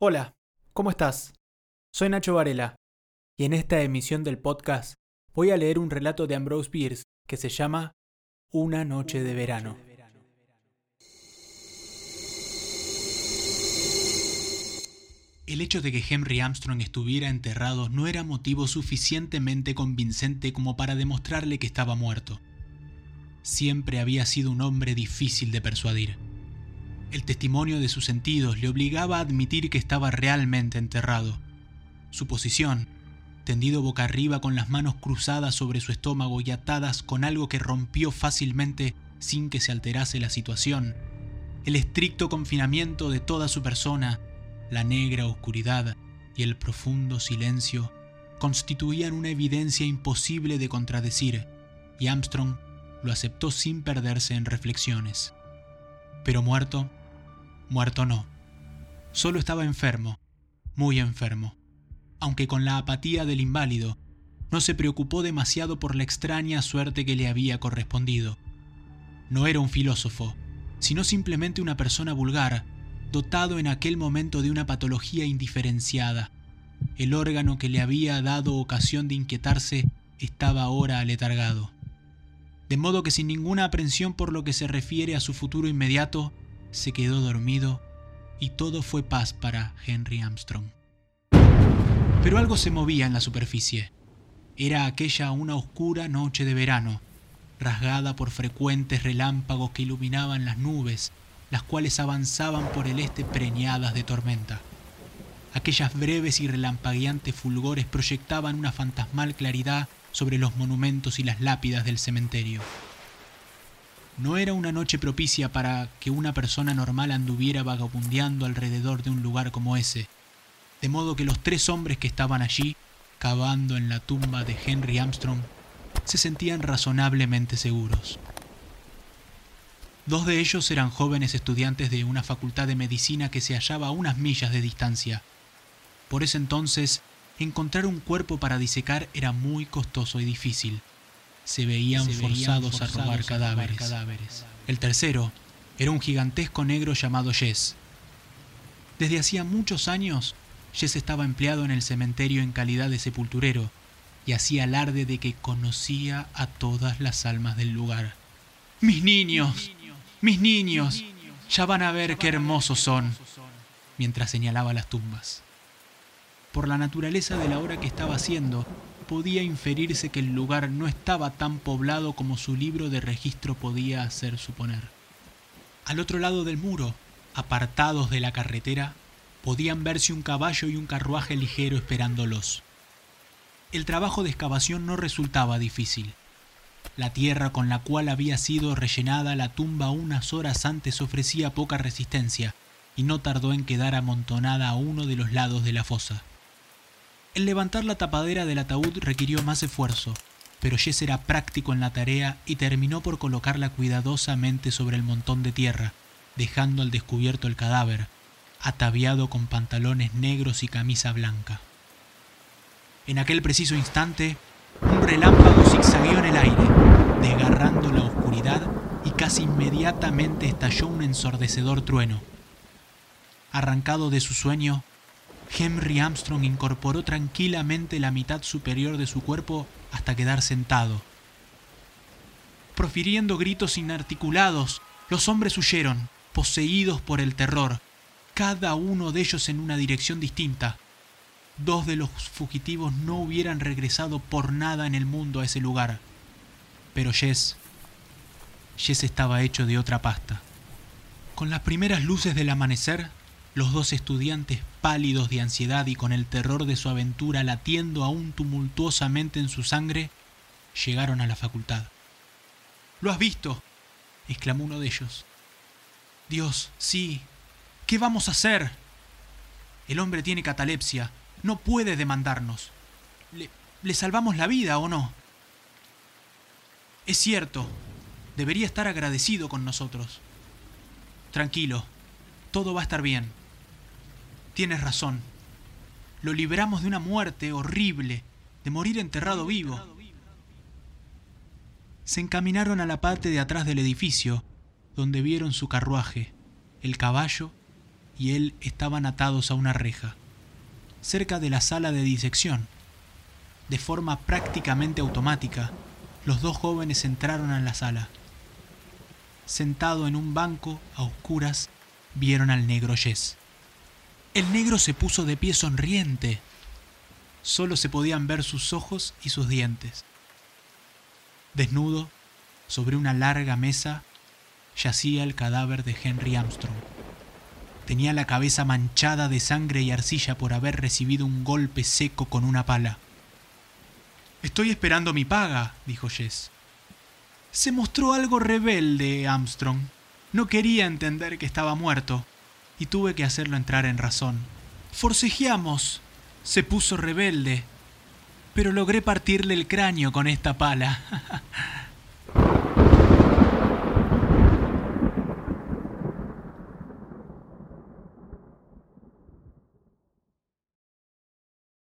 Hola, ¿cómo estás? Soy Nacho Varela y en esta emisión del podcast voy a leer un relato de Ambrose Bierce que se llama Una noche de verano. El hecho de que Henry Armstrong estuviera enterrado no era motivo suficientemente convincente como para demostrarle que estaba muerto. Siempre había sido un hombre difícil de persuadir. El testimonio de sus sentidos le obligaba a admitir que estaba realmente enterrado. Su posición, tendido boca arriba con las manos cruzadas sobre su estómago y atadas con algo que rompió fácilmente sin que se alterase la situación, el estricto confinamiento de toda su persona, la negra oscuridad y el profundo silencio constituían una evidencia imposible de contradecir, y Armstrong lo aceptó sin perderse en reflexiones. Pero muerto, muerto no. Solo estaba enfermo, muy enfermo. Aunque con la apatía del inválido, no se preocupó demasiado por la extraña suerte que le había correspondido. No era un filósofo, sino simplemente una persona vulgar, dotado en aquel momento de una patología indiferenciada. El órgano que le había dado ocasión de inquietarse estaba ahora aletargado. De modo que sin ninguna aprensión por lo que se refiere a su futuro inmediato, se quedó dormido y todo fue paz para Henry Armstrong. Pero algo se movía en la superficie. Era aquella una oscura noche de verano, rasgada por frecuentes relámpagos que iluminaban las nubes, las cuales avanzaban por el este preñadas de tormenta. Aquellas breves y relampagueantes fulgores proyectaban una fantasmal claridad sobre los monumentos y las lápidas del cementerio. No era una noche propicia para que una persona normal anduviera vagabundeando alrededor de un lugar como ese, de modo que los tres hombres que estaban allí, cavando en la tumba de Henry Armstrong, se sentían razonablemente seguros. Dos de ellos eran jóvenes estudiantes de una facultad de medicina que se hallaba a unas millas de distancia. Por ese entonces, encontrar un cuerpo para disecar era muy costoso y difícil se veían, forzados, a robar cadáveres. El tercero era un gigantesco negro llamado Jess. Desde hacía muchos años, Jess estaba empleado en el cementerio en calidad de sepulturero y hacía alarde de que conocía a todas las almas del lugar. Mis niños, mis niños, ya van a ver qué hermosos son, mientras señalaba las tumbas. Por la naturaleza de la hora que estaba haciendo, podía inferirse que el lugar no estaba tan poblado como su libro de registro podía hacer suponer. Al otro lado del muro, apartados de la carretera, podían verse un caballo y un carruaje ligero esperándolos. El trabajo de excavación no resultaba difícil. La tierra con la cual había sido rellenada la tumba unas horas antes ofrecía poca resistencia, y no tardó en quedar amontonada a uno de los lados de la fosa. El levantar la tapadera del ataúd requirió más esfuerzo, pero Jess era práctico en la tarea y terminó por colocarla cuidadosamente sobre el montón de tierra, dejando al descubierto el cadáver, ataviado con pantalones negros y camisa blanca. En aquel preciso instante, un relámpago zigzagueó en el aire, desgarrando la oscuridad y casi inmediatamente estalló un ensordecedor trueno. Arrancado de su sueño, Henry Armstrong incorporó tranquilamente la mitad superior de su cuerpo hasta quedar sentado. Profiriendo gritos inarticulados, los hombres huyeron, poseídos por el terror, cada uno de ellos en una dirección distinta. Dos de los fugitivos no hubieran regresado por nada en el mundo a ese lugar. Pero Jess, Jess estaba hecho de otra pasta. Con las primeras luces del amanecer, los dos estudiantes, pálidos de ansiedad y con el terror de su aventura latiendo aún tumultuosamente en su sangre, llegaron a la facultad. ¿Lo has visto? exclamó uno de ellos. Dios, sí. ¿Qué vamos a hacer? El hombre tiene catalepsia. No puede demandarnos. ¿Le, ¿Le, salvamos la vida o no? Es cierto. Debería estar agradecido con nosotros. Tranquilo. Todo va a estar bien. Tienes razón. Lo libramos de una muerte horrible, de morir enterrado vivo. Se encaminaron a la parte de atrás del edificio, donde vieron su carruaje, el caballo y él estaban atados a una reja, cerca de la sala de disección. De forma prácticamente automática, los dos jóvenes entraron en la sala. Sentado en un banco, a oscuras, vieron al negro Jess. El negro se puso de pie sonriente. Solo se podían ver sus ojos y sus dientes. Desnudo, sobre una larga mesa, yacía el cadáver de Henry Armstrong. Tenía la cabeza manchada de sangre y arcilla por haber recibido un golpe seco con una pala. Estoy esperando mi paga, dijo Jess. Se mostró algo rebelde, Armstrong. No quería entender que estaba muerto, y tuve que hacerlo entrar en razón. Forcejeamos. Se puso rebelde, pero logré partirle el cráneo con esta pala.